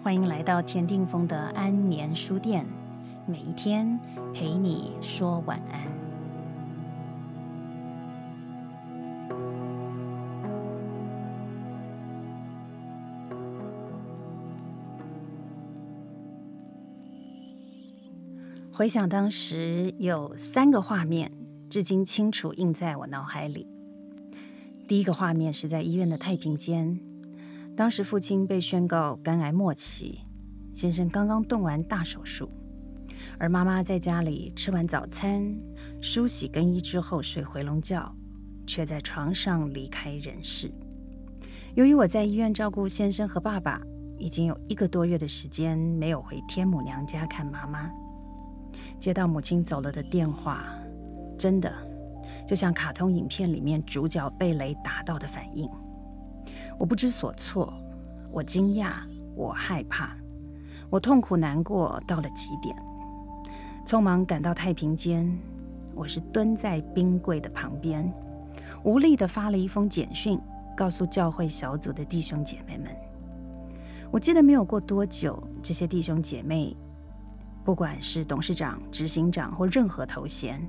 欢迎来到田定峰的安眠书店，每一天陪你说晚安。回想当时，有三个画面，至今清楚印在我脑海里。第一个画面是在医院的太平间。当时父亲被宣告肝癌末期，先生刚刚动完大手术，而妈妈在家里吃完早餐、梳洗更衣之后睡回笼觉，却在床上离开人世。由于我在医院照顾先生和爸爸，已经有一个多月的时间没有回天母娘家看妈妈，接到母亲走了的电话，真的就像卡通影片里面主角被雷打到的反应。我不知所措，我惊讶，我害怕，我痛苦难过到了极点，匆忙赶到太平间。我是蹲在冰柜的旁边，无力的发了一封简讯，告诉教会小组的弟兄姐妹们。我记得没有过多久，这些弟兄姐妹，不管是董事长、执行长或任何头衔，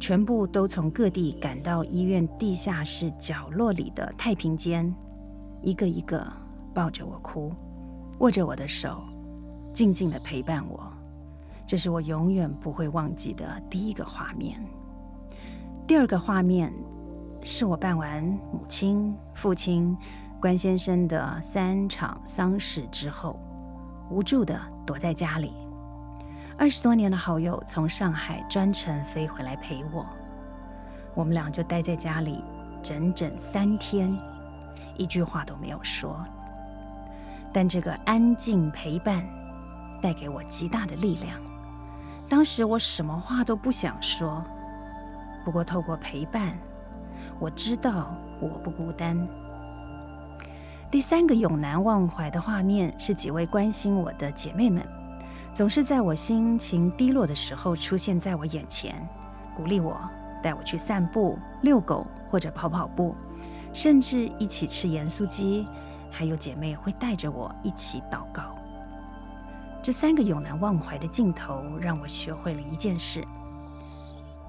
全部都从各地赶到医院地下室角落里的太平间。一个一个抱着我哭，握着我的手，静静的陪伴我。这是我永远不会忘记的第一个画面。第二个画面是我办完母亲、父亲、关先生的三场丧事之后，无助的躲在家里。二十多年的好友从上海专程飞回来陪我，我们俩就待在家里整整三天。一句话都没有说，但这个安静陪伴带给我极大的力量。当时我什么话都不想说，不过透过陪伴，我知道我不孤单。第三个永难忘怀的画面是几位关心我的姐妹们，总是在我心情低落的时候出现在我眼前，鼓励我，带我去散步、遛狗或者跑跑步。甚至一起吃盐酥鸡，还有姐妹会带着我一起祷告。这三个永难忘怀的镜头，让我学会了一件事：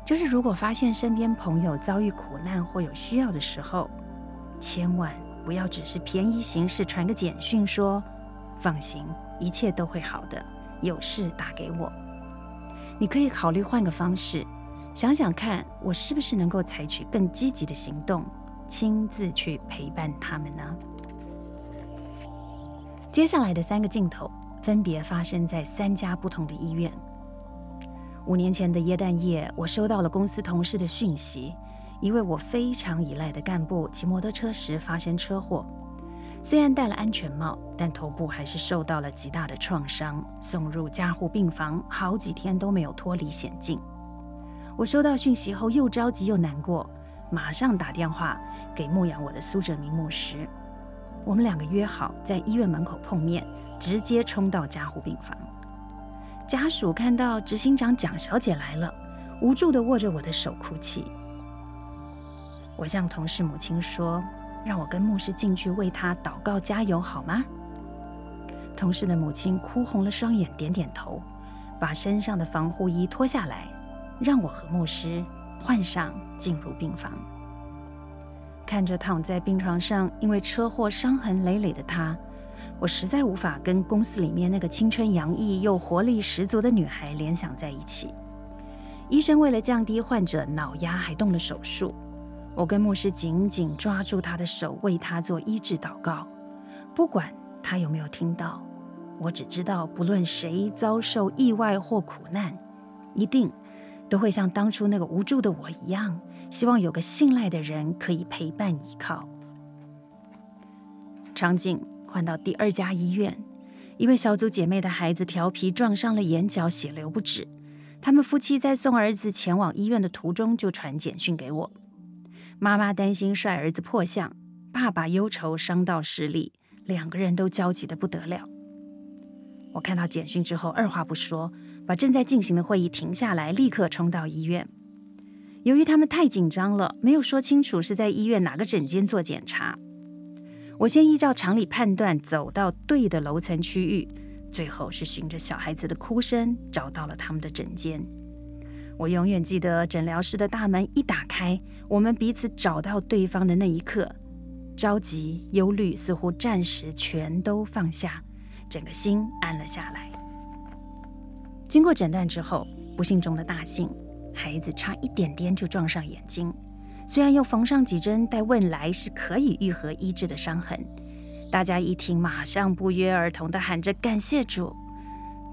就是如果发现身边朋友遭遇苦难或有需要的时候，千万不要只是便宜行事，传个简讯说“放心，一切都会好的，有事打给我”。你可以考虑换个方式，想想看，我是不是能够采取更积极的行动。亲自去陪伴他们呢？接下来的三个镜头分别发生在三家不同的医院。五年前的耶诞夜，我收到了公司同事的讯息：一位我非常依赖的干部骑摩托车时发生车祸，虽然戴了安全帽，但头部还是受到了极大的创伤，送入加护病房，好几天都没有脱离险境。我收到讯息后，又着急又难过。马上打电话给牧养我的苏哲明牧师，我们两个约好在医院门口碰面，直接冲到加护病房。家属看到执行长蒋小姐来了，无助的握着我的手哭泣。我向同事母亲说：“让我跟牧师进去为他祷告加油，好吗？”同事的母亲哭红了双眼，点点头，把身上的防护衣脱下来，让我和牧师。换上，进入病房，看着躺在病床上因为车祸伤痕累累的他，我实在无法跟公司里面那个青春洋溢又活力十足的女孩联想在一起。医生为了降低患者脑压，还动了手术。我跟牧师紧紧抓住他的手，为他做医治祷告。不管他有没有听到，我只知道，不论谁遭受意外或苦难，一定。都会像当初那个无助的我一样，希望有个信赖的人可以陪伴依靠。场景换到第二家医院，一位小组姐妹的孩子调皮撞伤了眼角，血流不止。他们夫妻在送儿子前往医院的途中就传简讯给我，妈妈担心摔儿子破相，爸爸忧愁伤到视力，两个人都焦急的不得了。我看到简讯之后，二话不说。把正在进行的会议停下来，立刻冲到医院。由于他们太紧张了，没有说清楚是在医院哪个诊间做检查。我先依照常理判断，走到对的楼层区域，最后是循着小孩子的哭声找到了他们的诊间。我永远记得诊疗室的大门一打开，我们彼此找到对方的那一刻，着急、忧虑似乎暂时全都放下，整个心安了下来。经过诊断之后，不幸中的大幸，孩子差一点点就撞上眼睛。虽然又缝上几针，但未来是可以愈合医治的伤痕。大家一听，马上不约而同地喊着感谢主。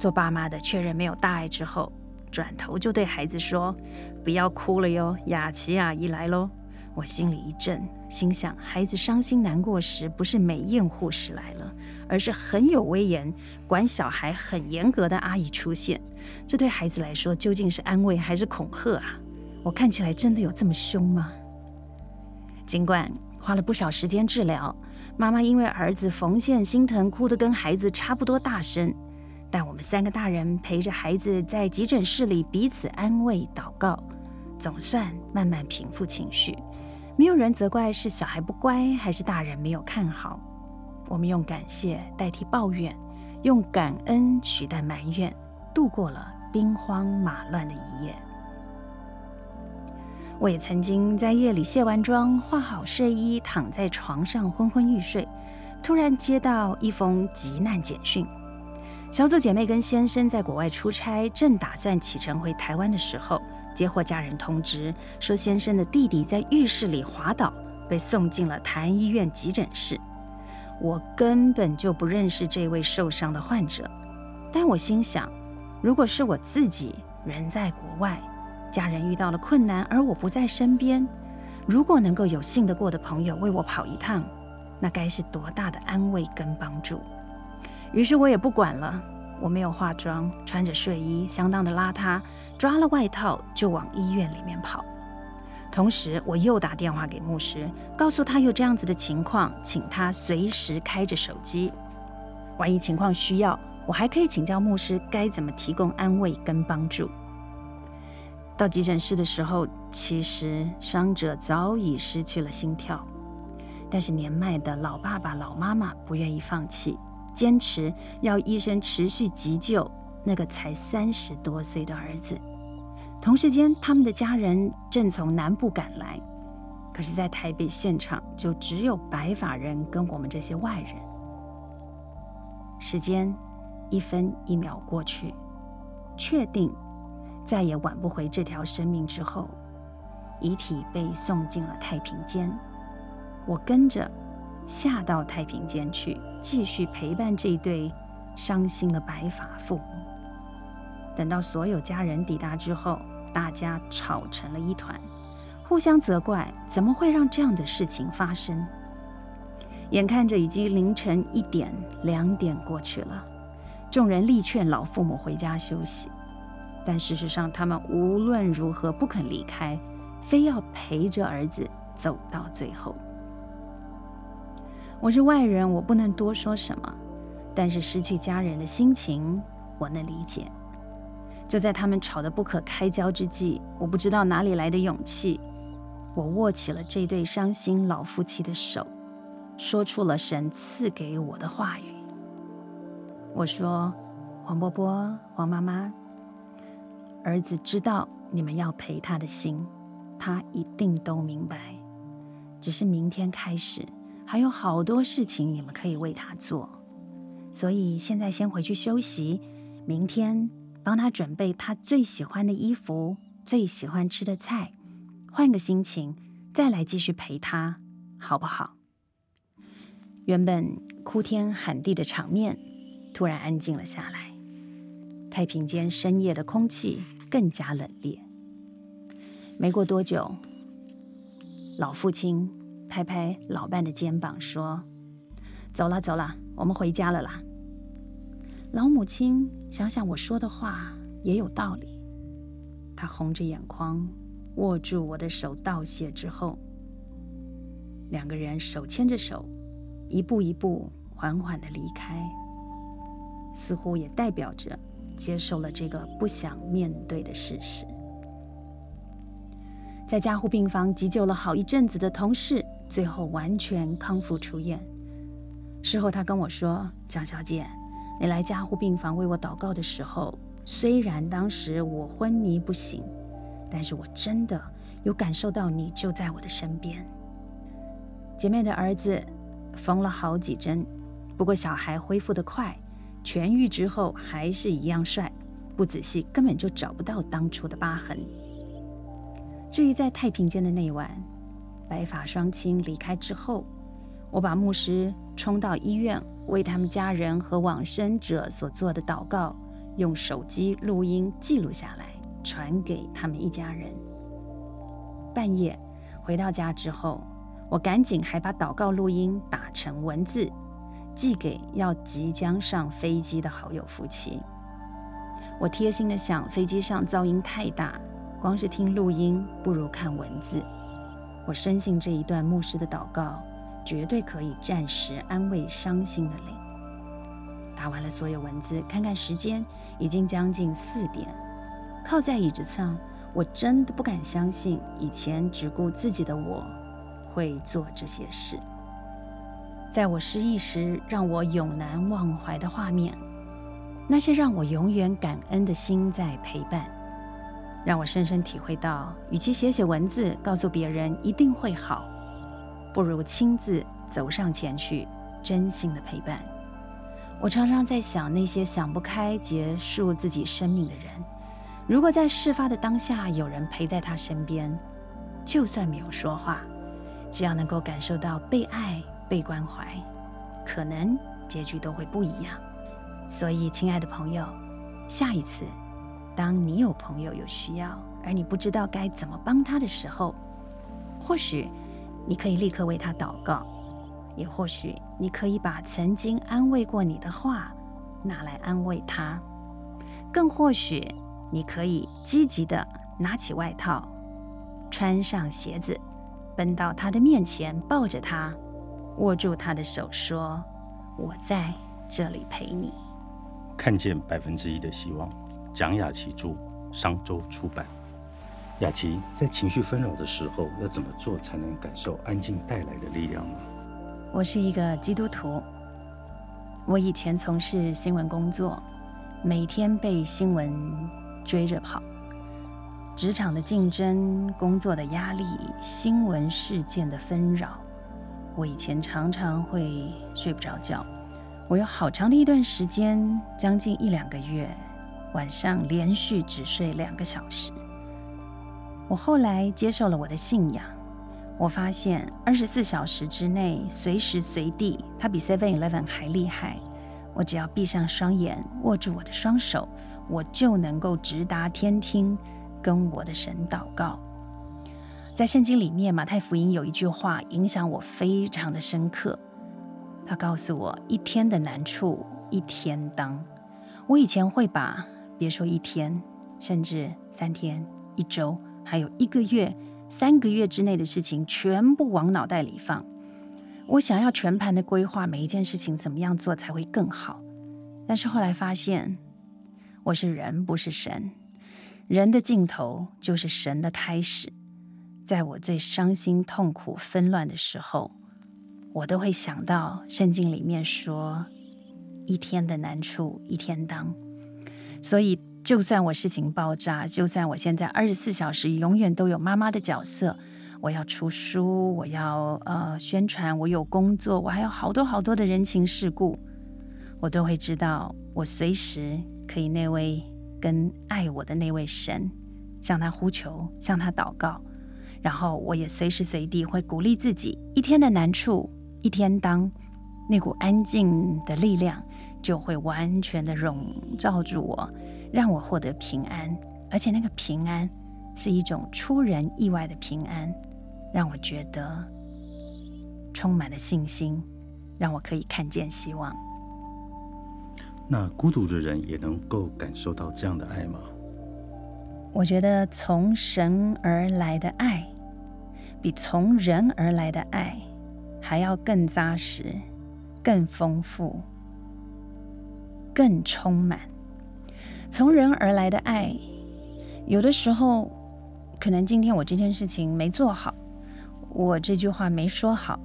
做爸妈的确认没有大碍之后，转头就对孩子说：“不要哭了哟，雅琪阿姨来喽。”我心里一震，心想孩子伤心难过时，不是美艳护士来了，而是很有威严、管小孩很严格的阿姨出现。这对孩子来说，究竟是安慰还是恐吓啊？我看起来真的有这么凶吗？尽管花了不少时间治疗，妈妈因为儿子缝线心疼，哭得跟孩子差不多大声。但我们三个大人陪着孩子在急诊室里彼此安慰祷告，总算慢慢平复情绪。没有人责怪是小孩不乖，还是大人没有看好。我们用感谢代替抱怨，用感恩取代埋怨，度过了兵荒马乱的一夜。我也曾经在夜里卸完妆、化好睡衣，躺在床上昏昏欲睡，突然接到一封急难简讯。小组姐妹跟先生在国外出差，正打算启程回台湾的时候，接获家人通知，说先生的弟弟在浴室里滑倒，被送进了台安医院急诊室。我根本就不认识这位受伤的患者，但我心想，如果是我自己人在国外。家人遇到了困难，而我不在身边。如果能够有信得过的朋友为我跑一趟，那该是多大的安慰跟帮助。于是我也不管了，我没有化妆，穿着睡衣，相当的邋遢，抓了外套就往医院里面跑。同时，我又打电话给牧师，告诉他有这样子的情况，请他随时开着手机，万一情况需要，我还可以请教牧师该怎么提供安慰跟帮助。到急诊室的时候，其实伤者早已失去了心跳，但是年迈的老爸爸、老妈妈不愿意放弃，坚持要医生持续急救那个才三十多岁的儿子。同时间，他们的家人正从南部赶来，可是，在台北现场就只有白发人跟我们这些外人。时间一分一秒过去，确定。再也挽不回这条生命之后，遗体被送进了太平间。我跟着下到太平间去，继续陪伴这对伤心的白发父母。等到所有家人抵达之后，大家吵成了一团，互相责怪怎么会让这样的事情发生。眼看着已经凌晨一点、两点过去了，众人力劝老父母回家休息。但事实上，他们无论如何不肯离开，非要陪着儿子走到最后。我是外人，我不能多说什么，但是失去家人的心情，我能理解。就在他们吵得不可开交之际，我不知道哪里来的勇气，我握起了这对伤心老夫妻的手，说出了神赐给我的话语。我说：“黄伯伯，黄妈妈。”儿子知道你们要陪他的心，他一定都明白。只是明天开始还有好多事情你们可以为他做，所以现在先回去休息。明天帮他准备他最喜欢的衣服、最喜欢吃的菜，换个心情再来继续陪他，好不好？原本哭天喊地的场面突然安静了下来。太平间深夜的空气更加冷冽。没过多久，老父亲拍拍老伴的肩膀说：“走了，走了，我们回家了啦。”老母亲想想我说的话也有道理，她红着眼眶握住我的手道谢之后，两个人手牵着手，一步一步缓缓的离开，似乎也代表着。接受了这个不想面对的事实，在加护病房急救了好一阵子的同事，最后完全康复出院。事后他跟我说：“蒋小姐，你来加护病房为我祷告的时候，虽然当时我昏迷不醒，但是我真的有感受到你就在我的身边。”姐妹的儿子缝了好几针，不过小孩恢复得快，痊愈之后还是一样帅，不仔细根本就找不到当初的疤痕。至于在太平间的那晚，白发双亲离开之后，我把牧师冲到医院为他们家人和往生者所做的祷告，用手机录音记录下来，传给他们一家人。半夜回到家之后。我赶紧还把祷告录音打成文字，寄给要即将上飞机的好友夫妻。我贴心的想，飞机上噪音太大，光是听录音不如看文字。我深信这一段牧师的祷告，绝对可以暂时安慰伤心的灵。打完了所有文字，看看时间，已经将近四点。靠在椅子上，我真的不敢相信，以前只顾自己的我。会做这些事，在我失忆时，让我永难忘怀的画面，那些让我永远感恩的心在陪伴，让我深深体会到，与其写写文字告诉别人一定会好，不如亲自走上前去，真心的陪伴。我常常在想，那些想不开结束自己生命的人，如果在事发的当下有人陪在他身边，就算没有说话。只要能够感受到被爱、被关怀，可能结局都会不一样。所以，亲爱的朋友，下一次，当你有朋友有需要，而你不知道该怎么帮他的时候，或许你可以立刻为他祷告，也或许你可以把曾经安慰过你的话拿来安慰他，更或许你可以积极的拿起外套，穿上鞋子。奔到他的面前，抱着他，握住他的手，说：“我在这里陪你。”看见百分之一的希望。蒋雅琪著，商周出版。雅琪在情绪纷扰的时候，要怎么做才能感受安静带来的力量呢？我是一个基督徒。我以前从事新闻工作，每天被新闻追着跑。职场的竞争、工作的压力、新闻事件的纷扰，我以前常常会睡不着觉。我有好长的一段时间，将近一两个月，晚上连续只睡两个小时。我后来接受了我的信仰，我发现二十四小时之内，随时随地，它比 Seven Eleven 还厉害。我只要闭上双眼，握住我的双手，我就能够直达天听。跟我的神祷告，在圣经里面，马太福音有一句话影响我非常的深刻。他告诉我：一天的难处一天当。我以前会把别说一天，甚至三天、一周，还有一个月、三个月之内的事情，全部往脑袋里放。我想要全盘的规划每一件事情怎么样做才会更好。但是后来发现，我是人，不是神。人的尽头就是神的开始。在我最伤心、痛苦、纷乱的时候，我都会想到圣经里面说：“一天的难处一天当。”所以，就算我事情爆炸，就算我现在二十四小时永远都有妈妈的角色，我要出书，我要呃宣传，我有工作，我还有好多好多的人情世故，我都会知道，我随时可以那位。跟爱我的那位神，向他呼求，向他祷告，然后我也随时随地会鼓励自己：一天的难处一天当，那股安静的力量就会完全的笼罩住我，让我获得平安，而且那个平安是一种出人意外的平安，让我觉得充满了信心，让我可以看见希望。那孤独的人也能够感受到这样的爱吗？我觉得从神而来的爱，比从人而来的爱还要更扎实、更丰富、更充满。从人而来的爱，有的时候可能今天我这件事情没做好，我这句话没说好，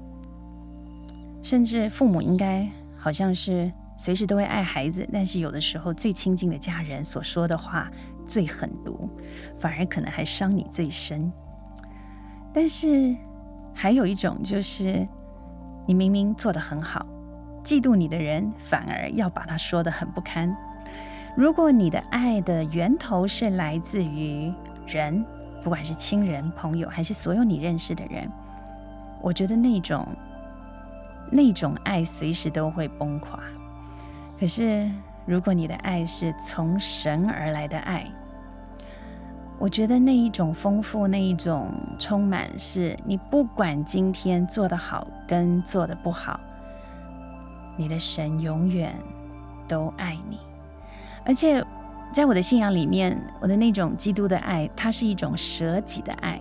甚至父母应该好像是随时都会爱孩子，但是有的时候最亲近的家人所说的话最狠毒，反而可能还伤你最深。但是还有一种就是，你明明做得很好，嫉妒你的人反而要把他说得很不堪。如果你的爱的源头是来自于人，不管是亲人、朋友，还是所有你认识的人，我觉得那种那种爱随时都会崩垮。可是，如果你的爱是从神而来的爱，我觉得那一种丰富，那一种充满，是你不管今天做的好跟做的不好，你的神永远都爱你。而且，在我的信仰里面，我的那种基督的爱，它是一种舍己的爱。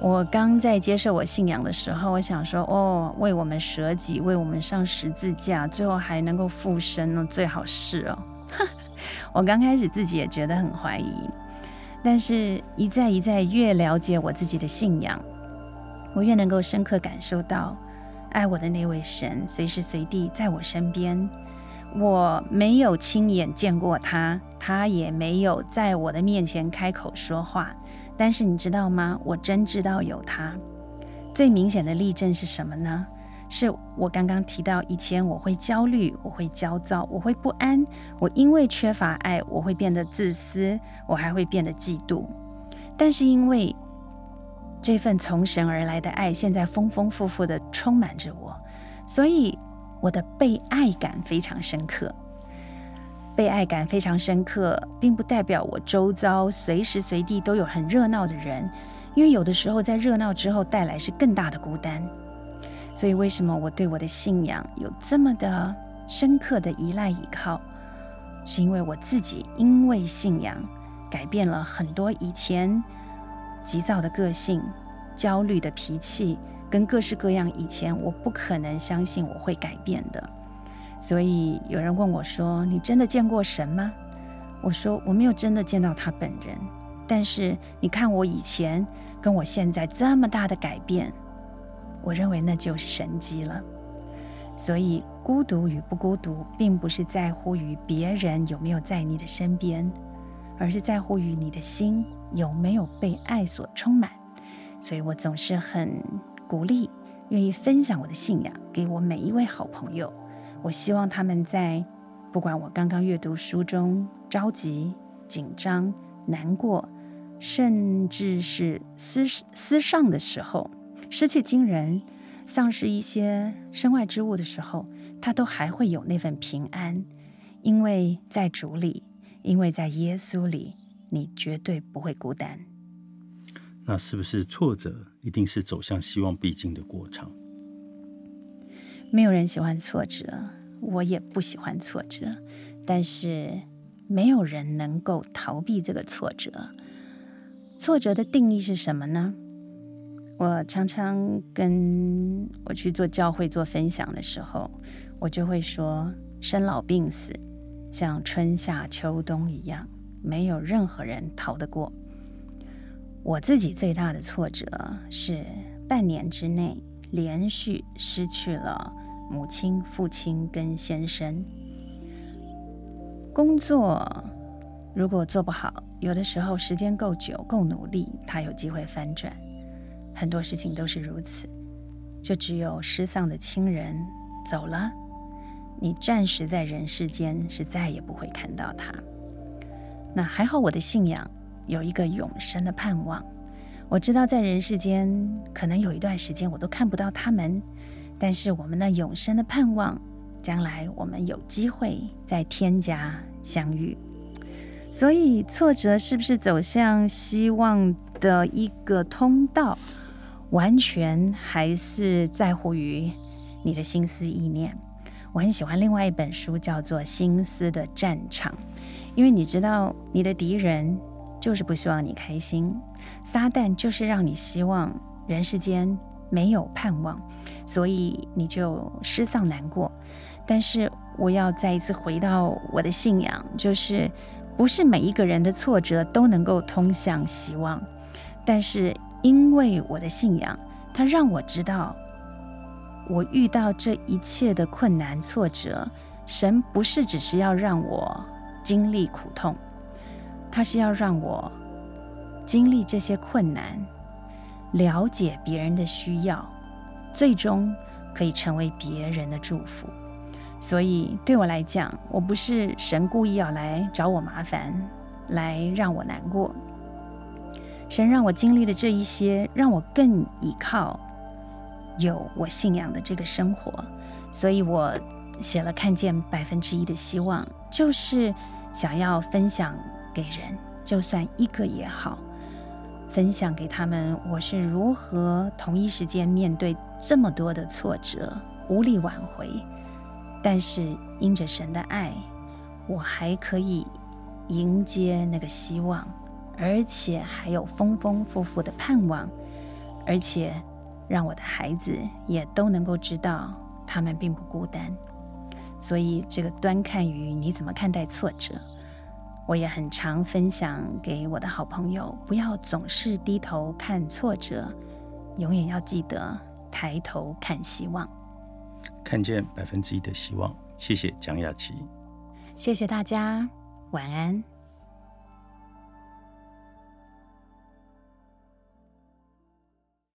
我刚在接受我信仰的时候，我想说，哦，为我们舍己，为我们上十字架，最后还能够复生呢，最好是哦。我刚开始自己也觉得很怀疑，但是一再一再越了解我自己的信仰，我越能够深刻感受到，爱我的那位神随时随地在我身边。我没有亲眼见过他，他也没有在我的面前开口说话。但是你知道吗？我真知道有他。最明显的例证是什么呢？是我刚刚提到，以前我会焦虑，我会焦躁，我会不安。我因为缺乏爱，我会变得自私，我还会变得嫉妒。但是因为这份从神而来的爱，现在丰丰富富的充满着我，所以。我的被爱感非常深刻，被爱感非常深刻，并不代表我周遭随时随地都有很热闹的人，因为有的时候在热闹之后带来是更大的孤单。所以，为什么我对我的信仰有这么的深刻的依赖依靠？是因为我自己因为信仰改变了很多以前急躁的个性、焦虑的脾气。跟各式各样以前我不可能相信我会改变的，所以有人问我说：“你真的见过神吗？”我说：“我没有真的见到他本人，但是你看我以前跟我现在这么大的改变，我认为那就是神迹了。所以孤独与不孤独，并不是在乎于别人有没有在你的身边，而是在乎于你的心有没有被爱所充满。所以我总是很。鼓励，愿意分享我的信仰给我每一位好朋友。我希望他们在不管我刚刚阅读书中着急、紧张、难过，甚至是思思上的时候，失去亲人、丧失一些身外之物的时候，他都还会有那份平安，因为在主里，因为在耶稣里，你绝对不会孤单。那是不是挫折一定是走向希望必经的过程？没有人喜欢挫折，我也不喜欢挫折，但是没有人能够逃避这个挫折。挫折的定义是什么呢？我常常跟我去做教会做分享的时候，我就会说：生老病死像春夏秋冬一样，没有任何人逃得过。我自己最大的挫折是半年之内连续失去了母亲、父亲跟先生。工作如果做不好，有的时候时间够久、够努力，他有机会翻转。很多事情都是如此，就只有失丧的亲人走了，你暂时在人世间是再也不会看到他。那还好，我的信仰。有一个永生的盼望，我知道在人世间可能有一段时间我都看不到他们，但是我们的永生的盼望，将来我们有机会在天家相遇。所以挫折是不是走向希望的一个通道，完全还是在乎于你的心思意念。我很喜欢另外一本书，叫做《心思的战场》，因为你知道你的敌人。就是不希望你开心，撒旦就是让你希望人世间没有盼望，所以你就失丧难过。但是我要再一次回到我的信仰，就是不是每一个人的挫折都能够通向希望，但是因为我的信仰，它让我知道我遇到这一切的困难挫折，神不是只是要让我经历苦痛，他是要让我经历这些困难，了解别人的需要，最终可以成为别人的祝福。所以对我来讲，我不是神故意要来找我麻烦，来让我难过。神让我经历的这一些，让我更依靠有我信仰的这个生活，所以我写了《看见百分之一的希望》，就是想要分享给人，就算一个也好，分享给他们我是如何同一时间面对这么多的挫折，无力挽回，但是因着神的爱，我还可以迎接那个希望。而且还有丰丰富富的盼望，而且让我的孩子也都能够知道他们并不孤单。所以，这个端看于你怎么看待挫折，我也很常分享给我的好朋友：不要总是低头看挫折，永远要记得抬头看希望。看见百分之一的希望。谢谢蒋雅琪，谢谢大家，晚安。